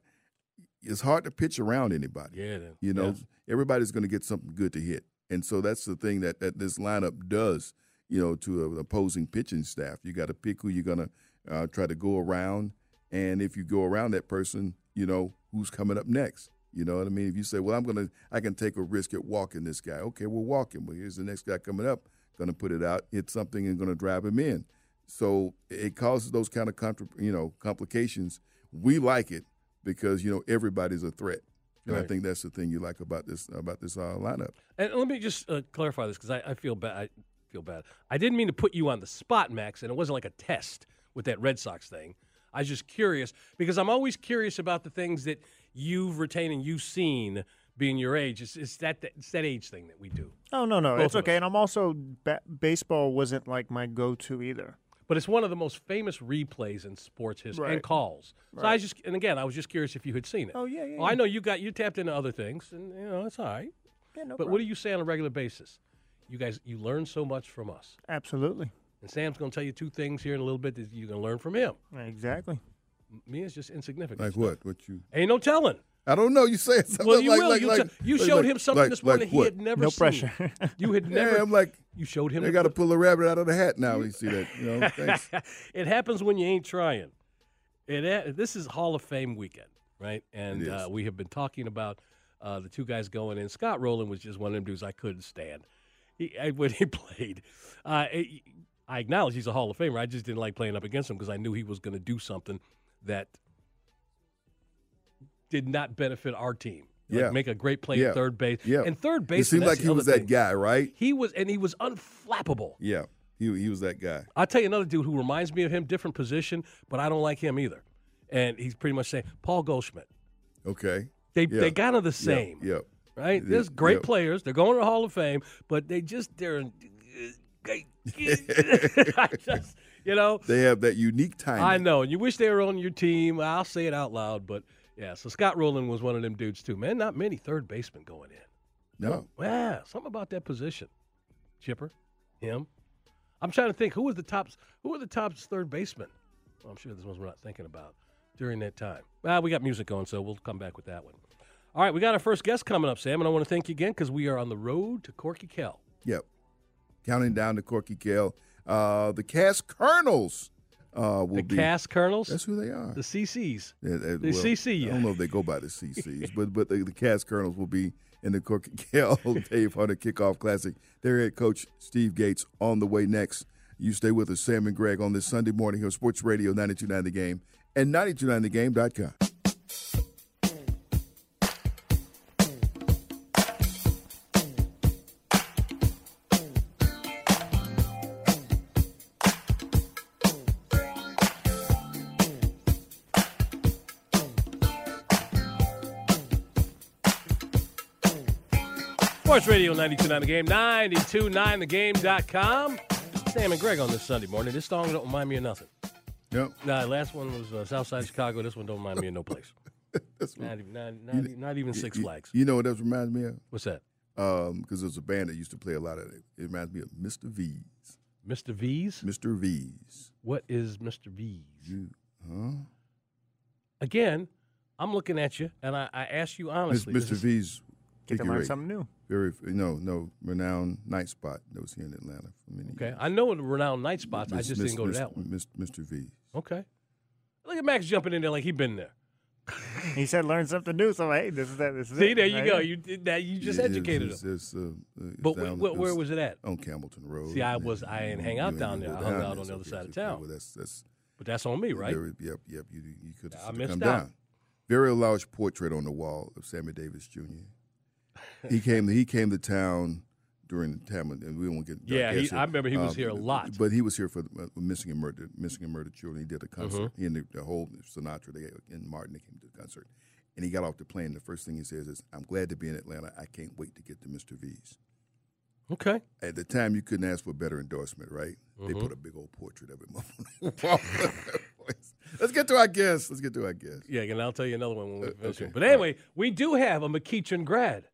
It's hard to pitch around anybody. Yeah. You know, Yeah. everybody's going to get something good to hit. And so that's the thing that, that this lineup does, you know, to an opposing pitching staff. You got to pick who you're going to uh, try to go around. And if you go around that person, you know, who's coming up next. You know what I mean? If you say, well, I'm going to, I can take a risk at walking this guy. Okay, we'll walk him. Well, here's the next guy coming up, going to put it out, hit something, and going to drive him in. So it causes those kind of, contra- you know, complications. We like it because, you know, everybody's a threat. And I think that's the thing you like about this about this uh, lineup. And let me just uh, clarify this because I, I feel bad. I feel bad. I didn't mean to put you on the spot, Max, and it wasn't like a test with that Red Sox thing. I was just curious because I'm always curious about the things that you've retained and you've seen being your age. It's, it's that it's that age thing that we do. Oh no, no, Both it's okay. us. And I'm also ba- baseball wasn't like my go-to either. But it's one of the most famous replays in sports history and Right. calls. So I just and again, I was just curious if you had seen it. Oh, yeah, yeah, Well, I know you got you tapped into other things, and you know it's all right. Yeah, no but what do you say on a regular basis? You guys, you learn so much from us. Absolutely, And Sam's going to tell you two things here in a little bit that you're going to learn from him. exactly. Me is just insignificant. Like stuff. what? What you? Ain't no telling. I don't know. You say something Well, you like, will. like, you like, tell- you like- showed like- him something like- this morning like he had never seen. No seen. pressure. You had never. Yeah, I'm like, you showed him. I the- got to pull a rabbit out of the hat now. You see that? You know, thanks. it happens when you ain't trying. It ha- this is Hall of Fame weekend, right? And uh, we have been talking about uh, the two guys going in. Scott Rolen was just one of them dudes I couldn't stand. He, I, when he played, uh, I- I acknowledge he's a Hall of Famer. I just didn't like playing up against him because I knew he was going to do something that did not benefit our team. Like Yeah. make a great play Yeah. at third base. Yeah. and third base. It seemed like he was that guy, right? He was, and he was unflappable. Yeah, he he was that guy. I'll tell you another dude who reminds me of him, different position, but I don't like him either. And he's pretty much saying Paul Goldschmidt. Okay. They Yeah. they kind of the same, Yeah. right? Yeah, There's great players. They're going to the Hall of Fame, but they just they're I just you know. They have that unique timing. I know. and You wish they were on your team. I'll say it out loud, but yeah. So Scott Rolen was one of them dudes too. Man, not many third basemen going in. No. Yeah, something about that position. Chipper, him. I'm trying to think who was the tops who were the tops third basemen. Well, I'm sure there's ones we're not thinking about during that time. Well, we got music on, so we'll come back with that one. All right, we got our first guest coming up, Sam, and I want to thank you again because we are on the road to Corky Kell. Yep. Counting down to Corky Kell. Uh, the Cass Colonels uh, will The be. Cass Colonels, That's who they are. the CCs. Yeah, uh, the CC, I don't know if they go by the CCs, but but the, the Cass Colonels will be in the Kell Dave Hunter Kickoff Classic. Their head coach Steve Gates on the way next. You stay with us, Sam and Greg, on this Sunday morning here on Sports Radio 92.9 The Game and 92.9thegame.com. Radio 92.9 The Game, 92.9thegame.com. Sam and Greg on this Sunday morning. This song don't remind me of nothing. Yep. Nah, last one was uh, Southside Chicago. This one don't remind me of no place. That's Not even, not, not, e- not even Six you, Flags. You know what that reminds me of? What's that? Because there's a band that used to play a lot of it. It reminds me of Mr. V's. Mr. V's? Mr. V's. What is Mr. V's? You, huh? Again, I'm looking at you, and I, I ask you honestly. Mr. is- V's. Get to learn something new. Very no no renowned night spot that was here in Atlanta for many Okay, years. Okay, I know the renowned night spots. I just Miss- didn't go to that one. Mr. V. Okay. Look at Max jumping in there like he been there. he said learn something new. So hey, this is that. This is See, it. there you Right go. here. You did that. You just Yeah, educated it's- him. it's, uh, uh, it's But down- wh- wh- where it's was it at? On Campbellton Road. See, I was- I didn't hang out down go there. I down hung out on the other side of town. Well, that's that's But that's on me, right? Very, yep, yep. You you could I have missed come out. down. Very large portrait on the wall of Sammy Davis Jr. he came. He came to town during the time, and we won't get. Yeah, he- I remember he was here a lot. But he was here for the, uh, missing and murdered, missing and murdered children. He did a concert. Mm-hmm. He and the, the whole Sinatra they, and Martin they came to the concert, and he got off the plane. The first thing he says is, "I'm glad to be in Atlanta. I can't wait to get to Mr. V's." Okay. At the time, you couldn't ask for a better endorsement, right? They Mm-hmm. put a big old portrait of him on the wall. Let's get to our guest. Let's get to our guest. Yeah, and I'll tell you another one when we Uh, okay. But anyway, we do have a McEachern grad.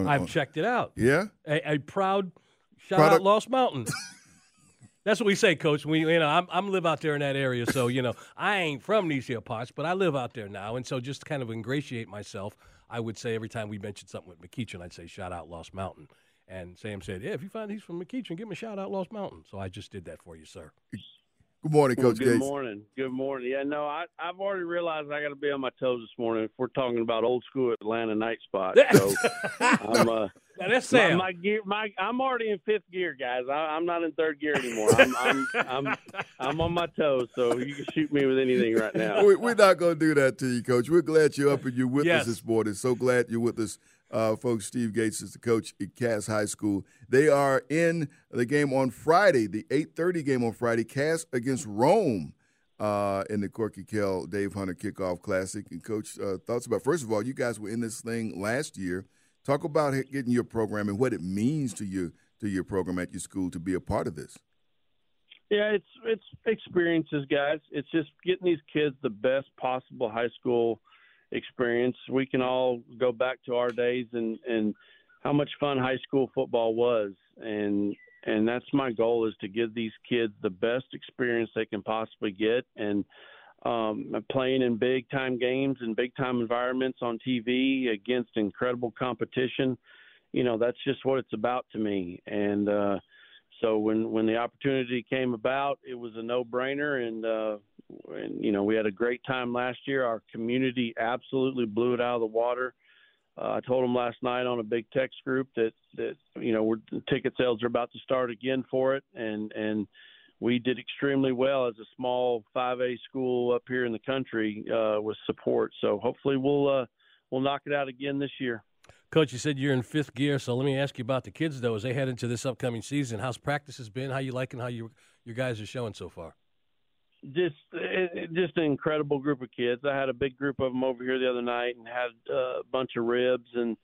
On- I've on- checked it out. Yeah. A, a proud shout Product- out Lost Mountain. That's what we say, Coach. We, you know, I'm, I'm live out there in that area, so you know, I ain't from these here parts, but I live out there now, and so just to kind of ingratiate myself, I would say every time we mentioned something with McEachern, I'd say shout out Lost Mountain. And Sam said, "Yeah, if you find he's from McEachern, give him a shout out Lost Mountain." So I just did that for you, sir. Good morning, Well, Coach good Gates. morning. Good morning. Yeah, no, I, I've already realized I got to be on my toes this morning. If we're talking about old school Atlanta night spot, so I'm uh, Now that's my, Sam. my gear. My I'm already in fifth gear, guys. I, I'm not in third gear anymore. I'm I'm, I'm I'm on my toes, so you can shoot me with anything right now. We, we're not going to do that to you, Coach. We're glad you're up and you're with Yes. us this morning. So glad you're with us, uh, folks. Steve Gates is the coach at Cass High School. They are in the game on Friday, the 8:30 game on Friday. Cass against Rome uh, in the Corky Kell Dave Hunter Kickoff Classic. And Coach, uh, thoughts about first of all, you guys were in this thing last year. Talk about getting your program and what it means to you to your program at your school to be a part of this. Yeah, it's it's experiences, guys. It's just getting these kids the best possible high school experience. We can all go back to our days and and how much fun high school football was, and and that's my goal is to give these kids the best experience they can possibly get, and um, playing in big time games and big time environments on TV against incredible competition. You know, that's just what it's about to me, and. uh so when when the opportunity came about, it was a no brainer, and uh, and you know we had a great time last year. Our community absolutely blew it out of the water. Uh, I told them last night on a big text group that that you know we're, ticket sales are about to start again for it, and and we did extremely well as a small 5A school up here in the country uh, with support. So hopefully we'll uh, we'll knock it out again this year. Coach, you said you're in fifth gear, so let me ask you about the kids though. As they head into this upcoming season, how's practice has been? How you liking how you your guys are showing so far? Just it, it- just an incredible group of kids. I had a big group of them over here the other night and had uh, a bunch of ribs and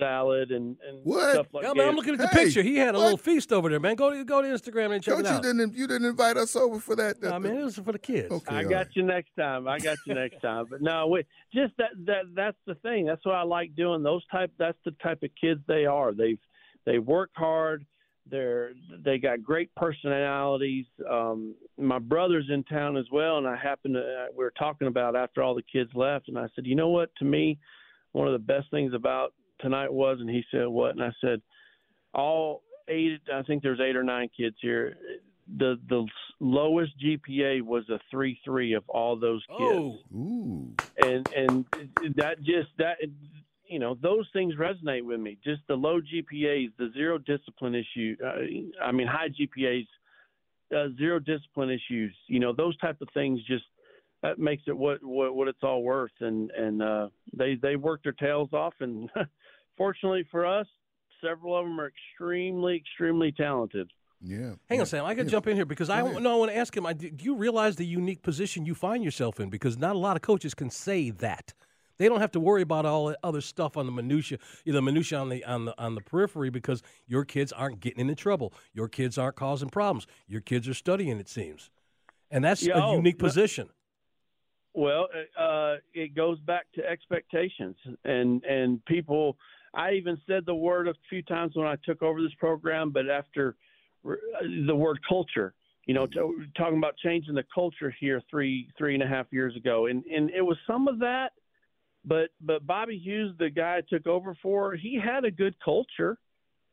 salad and, and What? stuff like Yeah, that. man, I'm looking at the Hey, picture. He had a what? little feast over there, man. Go to go to Instagram and check Coach, it you out. didn't you didn't invite us over for that. Nah, man, it was for the kids. Okay, I got right. you next time. I got you next time. But no, we just that that that's the thing. That's what I like doing. Those type that's the type of kids they are. They've they work hard. They're they got great personalities. Um, my brother's in town as well, and I happened to uh, we were talking about after all the kids left, and I said, you know what? To me, one of the best things about tonight was, and he said what, and I said, all eight. I think there's eight or nine kids here. The the lowest GPA was a three three of all those kids Oh, Ooh. and and that just that you know those things resonate with me. Just the low GPAs, the zero discipline issue. Uh, I mean, high GPAs, uh, zero discipline issues. You know, those type of things just that makes it what what, what it's all worth. And and uh, they they work their tails off. And fortunately for us, several of them are extremely extremely talented. Yeah. hang yeah. on, Sam. I got to Yeah. jump in here because I Go ahead. no, I want to ask him. I, do you realize the unique position you find yourself in? Because not a lot of coaches can say that. They don't have to worry about all the other stuff on the minutia, the minutia on the on the on the periphery, because your kids aren't getting into trouble. Your kids aren't causing problems. Your kids are studying. It seems, and that's a oh, unique position. Well, uh, it goes back to expectations, and and people. I even said the word a few times when I took over this program, but after uh, the word culture, you know, t- talking about changing the culture here three three and a half years ago, and and it was some of that, but but Bobby Hughes, the guy I took over for, he had a good culture.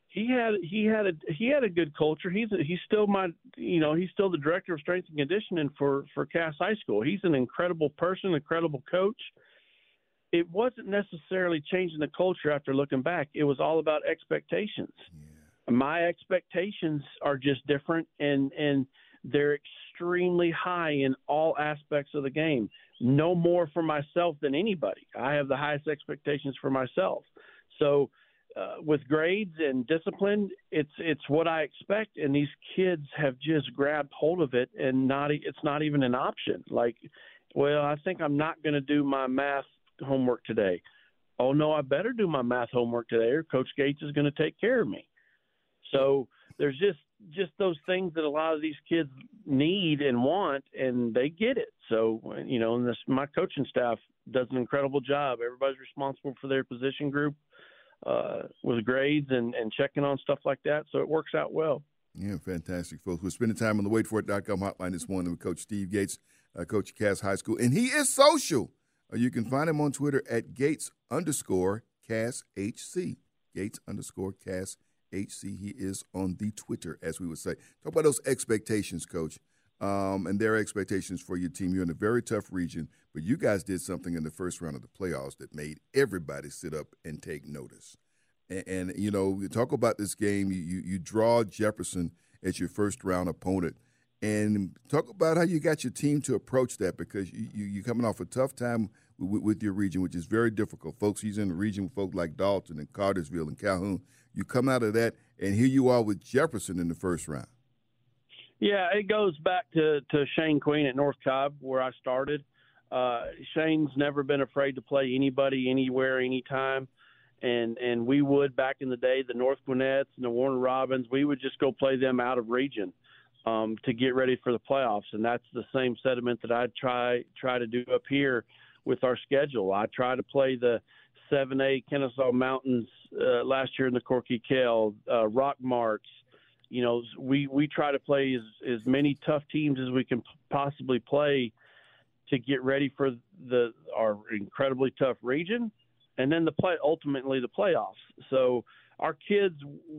He had he had a he had a good culture. He's a, he's still my you know he's still the director of strength and conditioning for for Cass High School. He's an incredible person, incredible coach, it wasn't necessarily changing the culture after looking back. It was all about expectations. My expectations are just different, and and they're extremely high in all aspects of the game. No more for myself than anybody. I have the highest expectations for myself. So uh, with grades and discipline, it's it's what I expect, and these kids have just grabbed hold of it, and not it's not even an option. Like, well, I think I'm not going to do my math homework today. Oh no, I better do my math homework today, or Coach Gates is going to take care of me. So there's just just those things that a lot of these kids need and want, and they get it. So you know, and this my coaching staff does an incredible job. Everybody's responsible for their position group uh, with grades and and checking on stuff like that. So it works out well. Yeah, fantastic, folks. We're spending time on the waitforit.com hotline this morning with Coach Steve Gates, uh, Coach Cass High School, and he is social. Uh, you can find him on Twitter at Gates underscore Cass HC. Gates underscore Cass HC. He is on the Twitter, as we would say. Talk about those expectations, Coach, um, and their expectations for your team. You're in a very tough region, but you guys did something in the first round of the playoffs that made everybody sit up and take notice. And, and you know, we talk about this game. You, you you draw Jefferson as your first round opponent, and talk about how you got your team to approach that because you, you you're coming off a tough time with, with your region, which is very difficult. Folks, he's in the region with folks like Dalton and Cartersville and Calhoun. You come out of that, and here you are with Jefferson in the first round. Yeah, it goes back to, to Shane Queen at North Cobb, where I started. Uh, Shane's never been afraid to play anybody, anywhere, anytime. And and we would back in the day, the North Gwinnett's and the Warner Robins, we would just go play them out of region um, to get ready for the playoffs. And that's the same sentiment that I try try to do up here with our schedule. I try to play the 7A Kennesaw Mountains uh, last year in the Corky Kell, uh, Rockmarts. You know, we, we try to play as, as many tough teams as we can possibly play to get ready for the our incredibly tough region, and then the play ultimately the playoffs. So our kids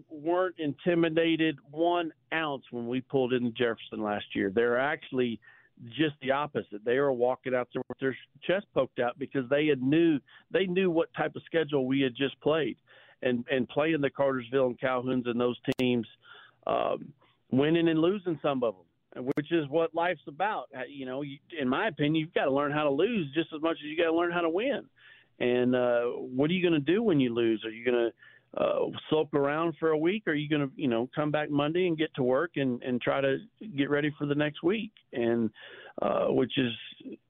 weren't intimidated one ounce when we pulled into Jefferson last year. They're actually just the opposite. They were walking out there with their chest poked out because they had knew they knew what type of schedule we had just played, and and playing the Cartersville and Calhouns and those teams, um, winning and losing some of them which is what life's about. Uh, you know, in my opinion, you've got to learn how to lose just as much as you got to learn how to win. And uh, what are you going to do when you lose? Are you going to uh, sulk around for a week? Or are you going to, you know, come back Monday and get to work and, and try to get ready for the next week? And uh, which is,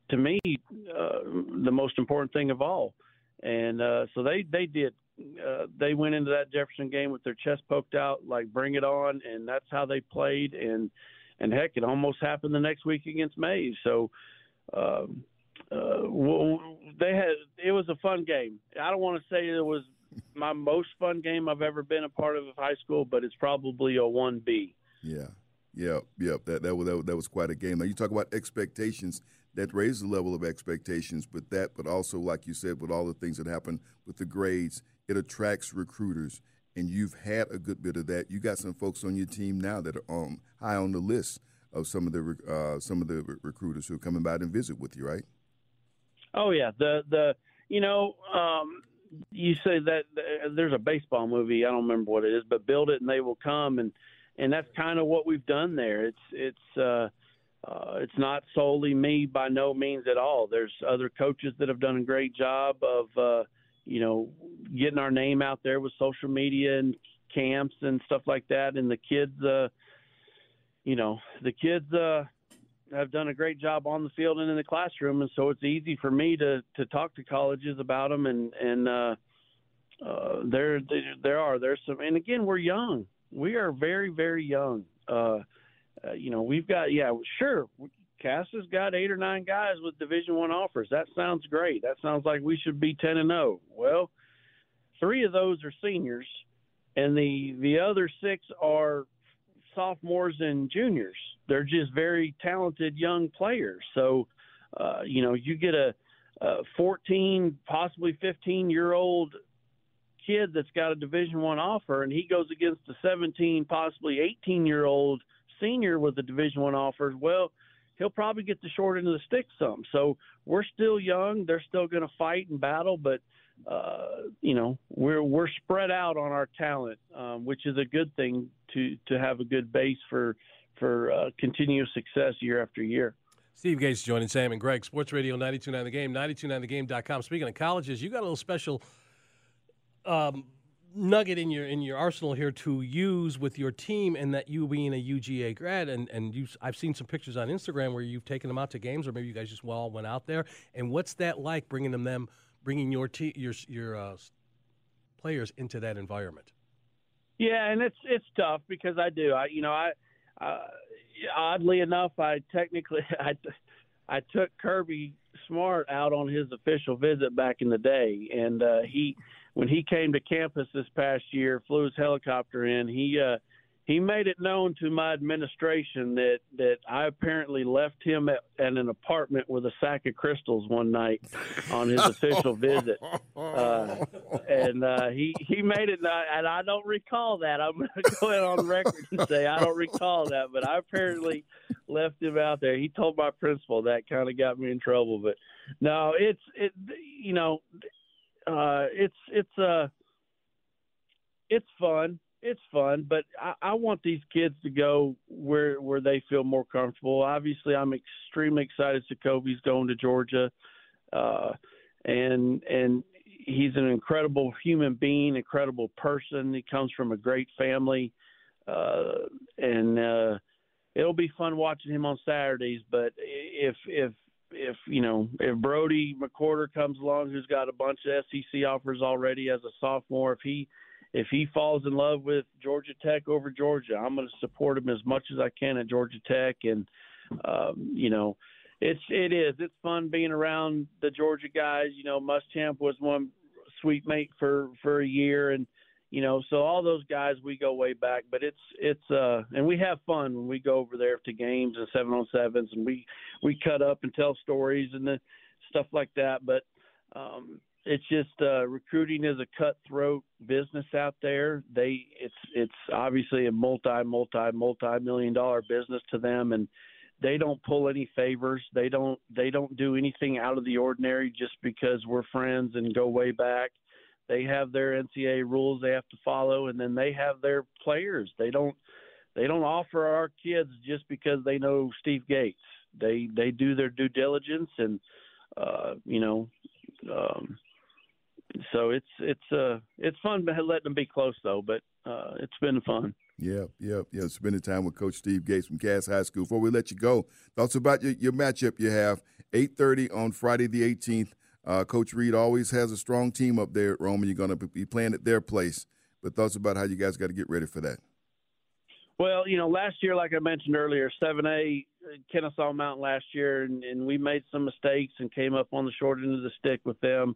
to me, uh, the most important thing of all. And uh, so they they did. Uh, they went into that Jefferson game with their chest poked out, like bring it on, and that's how they played. And and heck, it almost happened the next week against Mays. So um, uh, well, they had it was a fun game. I don't want to say it was my most fun game I've ever been a part of high school, but it's probably a one B. Yeah, yeah, yeah. That that was that, that was quite a game. Now you talk about expectations. That raises the level of expectations, but that, but also, like you said, with all the things that happen with the grades, it attracts recruiters and you've had a good bit of that. You got some folks on your team now that are on high on the list of some of the uh, some of the recruiters who are coming by and visit with you, right? Oh yeah, the the you know um, you say that there's a baseball movie I don't remember what it is, but build it and they will come and and that's kind of what we've done there. It's it's uh, uh, it's not solely me by no means at all. There's other coaches that have done a great job of. Uh, you know, getting our name out there with social media and camps and stuff like that. And the kids, uh, you know, the kids uh, have done a great job on the field and in the classroom, and so it's easy for me to to talk to colleges about them. And and uh, uh, there there are there's some, and again, we're young. We are very very young. Uh, uh, you know, we've got yeah, sure. Cass has got eight or nine guys with Division One offers. That sounds great. That sounds like we should be ten and zero. Oh. Well, three of those are seniors, and the the other six are sophomores and juniors. They're just very talented young players. So, uh, you know, you get a, a 14, possibly 15 year old kid that's got a Division One offer, and he goes against a 17, possibly 18 year old senior with a Division One offer. Well he'll probably get the short end of the stick some. So we're still young. They're still going to fight and battle, but uh, you know we're we're spread out on our talent, um, which is a good thing to to have a good base for for uh, continuous success year after year. Steve Gates joining Sam and Greg, Sports Radio 929 The Game, 929thegame.com. Speaking of colleges, you got a little special um, nugget in your in your arsenal here to use with your team, and that you being a UGA grad, and and you I've seen some pictures on Instagram where you've taken them out to games, or maybe you guys just all went out there. And what's that like bringing them them bringing your te- your your uh, players into that environment? Yeah, and it's it's tough because I do. I you know I uh, oddly enough I technically I I took Kirby Smart out on his official visit back in the day, and uh, he when he came to campus this past year, flew his helicopter in. He uh, he made it known to my administration that that I apparently left him at, at an apartment with a sack of crystals one night on his official visit, uh, and uh, he he made it. And I don't recall that. I'm going to go ahead on record and say I don't recall that, but I apparently left him out there. He told my principal that kind of got me in trouble, but no, it's it. You know, uh, it's it's uh, it's fun it's fun, but I, I want these kids to go where where they feel more comfortable. Obviously, I'm extremely excited. Jacoby's going to Georgia, uh, and and he's an incredible human being, incredible person. He comes from a great family, uh, and uh, it'll be fun watching him on Saturdays. But if if if you know if Brody McWhorter comes along, who's got a bunch of SEC offers already as a sophomore, if he if he falls in love with Georgia Tech over Georgia, I'm going to support him as much as I can at Georgia Tech. And um, you know, it's it is it's fun being around the Georgia guys. You know, Muschamp was one sweet mate for for a year, and you know, so all those guys we go way back. But it's it's uh, and we have fun when we go over there to games and seven on sevens, and we we cut up and tell stories and the stuff like that. But um, it's just uh, recruiting is a cutthroat business out there. They it's it's obviously a multi multi multi million dollar business to them, and they don't pull any favors. They don't they don't do anything out of the ordinary just because we're friends and go way back. They have their NCAA rules they have to follow, and then they have their players. They don't they don't offer our kids just because they know Steve Gates. They they do their due diligence and uh, you know. Um, so it's it's uh it's fun letting them be close though, but uh, it's been fun. Yeah, yeah, yeah. Spending time with Coach Steve Gates from Cass High School. Before we let you go, thoughts about your, your matchup you have eight thirty on Friday the eighteenth. Uh, Coach Reed always has a strong team up there at Rome, and you're going to be playing at their place. But thoughts about how you guys got to get ready for that? Well, you know, last year, like I mentioned earlier, 7A Kennesaw Mountain last year, and, and we made some mistakes and came up on the short end of the stick with them.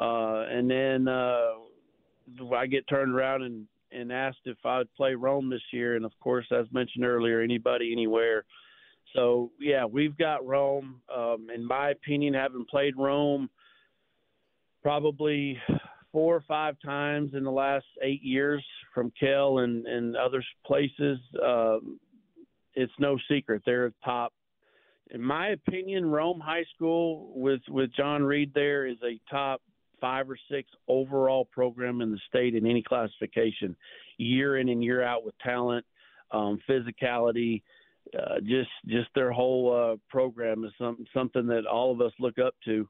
Uh, and then uh, I get turned around and, and asked if I'd play Rome this year. And of course, as mentioned earlier, anybody, anywhere. So yeah, we've got Rome. Um, in my opinion, having played Rome probably four or five times in the last eight years from Kell and, and other places, um, it's no secret they're top. In my opinion, Rome High School with with John Reed there is a top five or six overall program in the state in any classification, year in and year out with talent, um, physicality. Uh, just just their whole uh, program is something something that all of us look up to,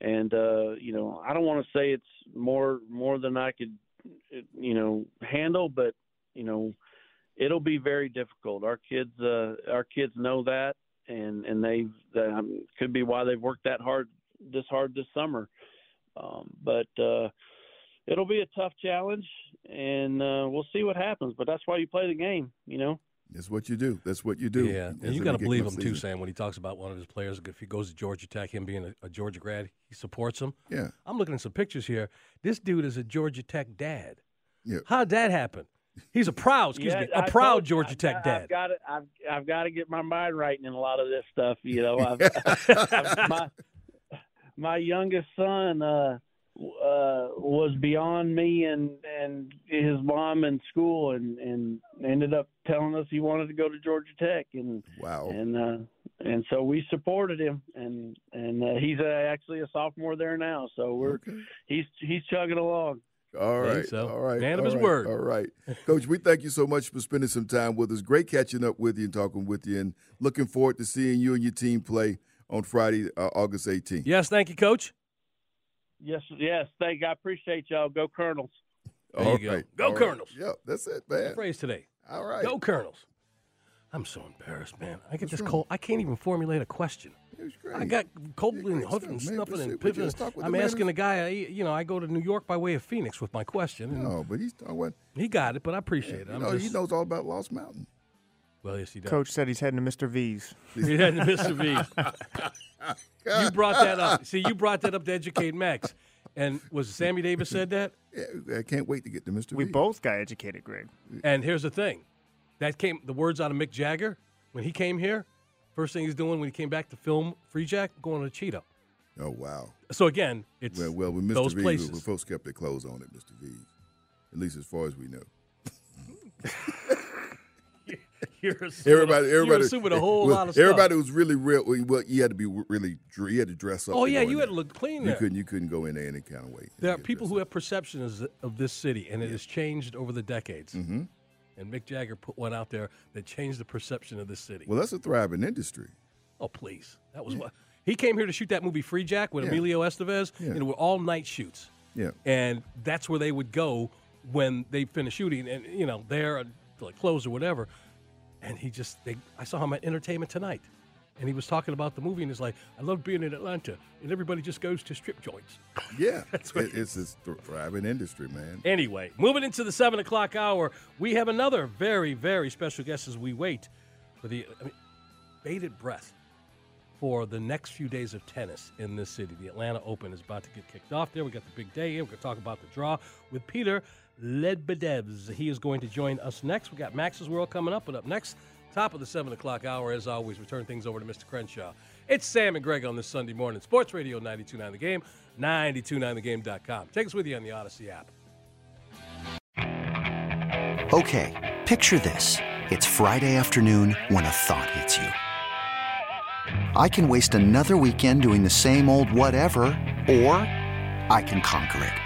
and uh, you know I don't want to say it's more more than I could you know handle, but you know it'll be very difficult. Our kids uh, our kids know that, and and they um, could be why they've worked that hard this hard this summer um, but uh, it'll be a tough challenge, and uh, we'll see what happens. But that's why you play the game, you know. That's what you do. That's what you do. Yeah, and you got to believe him too, Sam. When he talks about one of his players, if he goes to Georgia Tech, him being a, a, Georgia grad, he supports him. Yeah, I'm looking at some pictures here. This dude is a Georgia Tech dad. Yeah, how'd that happen? He's a proud, excuse yeah, me, a I proud Georgia I've, Tech dad. I've got to, I've, I've got to get my mind right in a lot of this stuff. You know, I've, my my youngest son. Uh, uh, was beyond me and and his mom in school, and and ended up telling us he wanted to go to Georgia Tech, and wow, and uh, and so we supported him, and and uh, he's uh, actually a sophomore there now. So we're he's he's chugging along. All Think right. so. All right. Man of his right, word. All right. Coach, we thank you so much for spending some time with us. Great catching up with you and talking with you, and looking forward to seeing you and your team play on Friday, uh, August 18th. Yes, thank you, Coach. Yes, yes. Thank. You. I appreciate y'all. Go Colonels. There you go. Go all right. Colonels. Yep, that's it, Good man. phrase today. All right. Go Colonels. I'm so embarrassed, man. I get What's this cold. I can't even formulate a question. It was great. I got cold and huffing, stuff, man. snuffing, and see, we pipping. just talked with I'm the asking who's- the guy. I- You know, I go to New York by way of Phoenix with my question. No, but he's talking about, He got it, but I appreciate it. you I'm know, he knows all about Lost Mountain. Well, yes, he does. Coach said he's heading to Mr. V's. he's heading to Mr. V. you brought that up. See, you brought that up to educate Max. And was Sammy Davis said that? Yeah, I can't wait to get to Mr. V's. We V. both got educated, Greg. And here's the thing. That came the words out of Mick Jagger when he came here. First thing he's doing when he came back to film Freejack, going to Cheetah. Oh wow. So again, it's Well, well, with Mr. those V, places. we folks kept their clothes on at Mr. V's, at least as far as we know. You're assuming, Everybody, you're everybody, assuming a whole well, lot of stuff. Everybody was really real. Well, you had to be really, you had to dress up. Oh yeah, you had to look clean You there. couldn't, you couldn't go in there any kind of way. There are people who have perceptions of this city, and it has changed over the decades. Mm-hmm. And Mick Jagger put one out there that changed the perception of this city. Well, that's a thriving industry. Oh, please. That was what he came here to shoot that movie Freejack with Yeah. Emilio Estevez, Yeah. and it were all night shoots. Yeah. And that's where they would go when they finished shooting, and you know, they're like clothes or whatever. And he just, they, I saw him at Entertainment Tonight, and he was talking about the movie, and he's like, "I love being in Atlanta, and everybody just goes to strip joints." Yeah, That's what it, it's a thriving industry, man. Anyway, moving into the seven o'clock hour, we have another very, very special guest as we wait for the I mean, bated breath for the next few days of tennis in this city. The Atlanta Open is about to get kicked off there. We got the big day here. We're going to talk about the draw with Peter Lebedevs. He is going to join us next. We got Max's World coming up, but up next, top of the seven o'clock hour, as always, we turn things over to Mr. Crenshaw. It's Sam and Greg on this Sunday morning. Sports Radio 92.9 The Game, 92.9thegame.com. Take us with you on the Audacy app. Okay, picture this. It's Friday afternoon when a thought hits you. I can waste another weekend doing the same old whatever, or I can conquer it.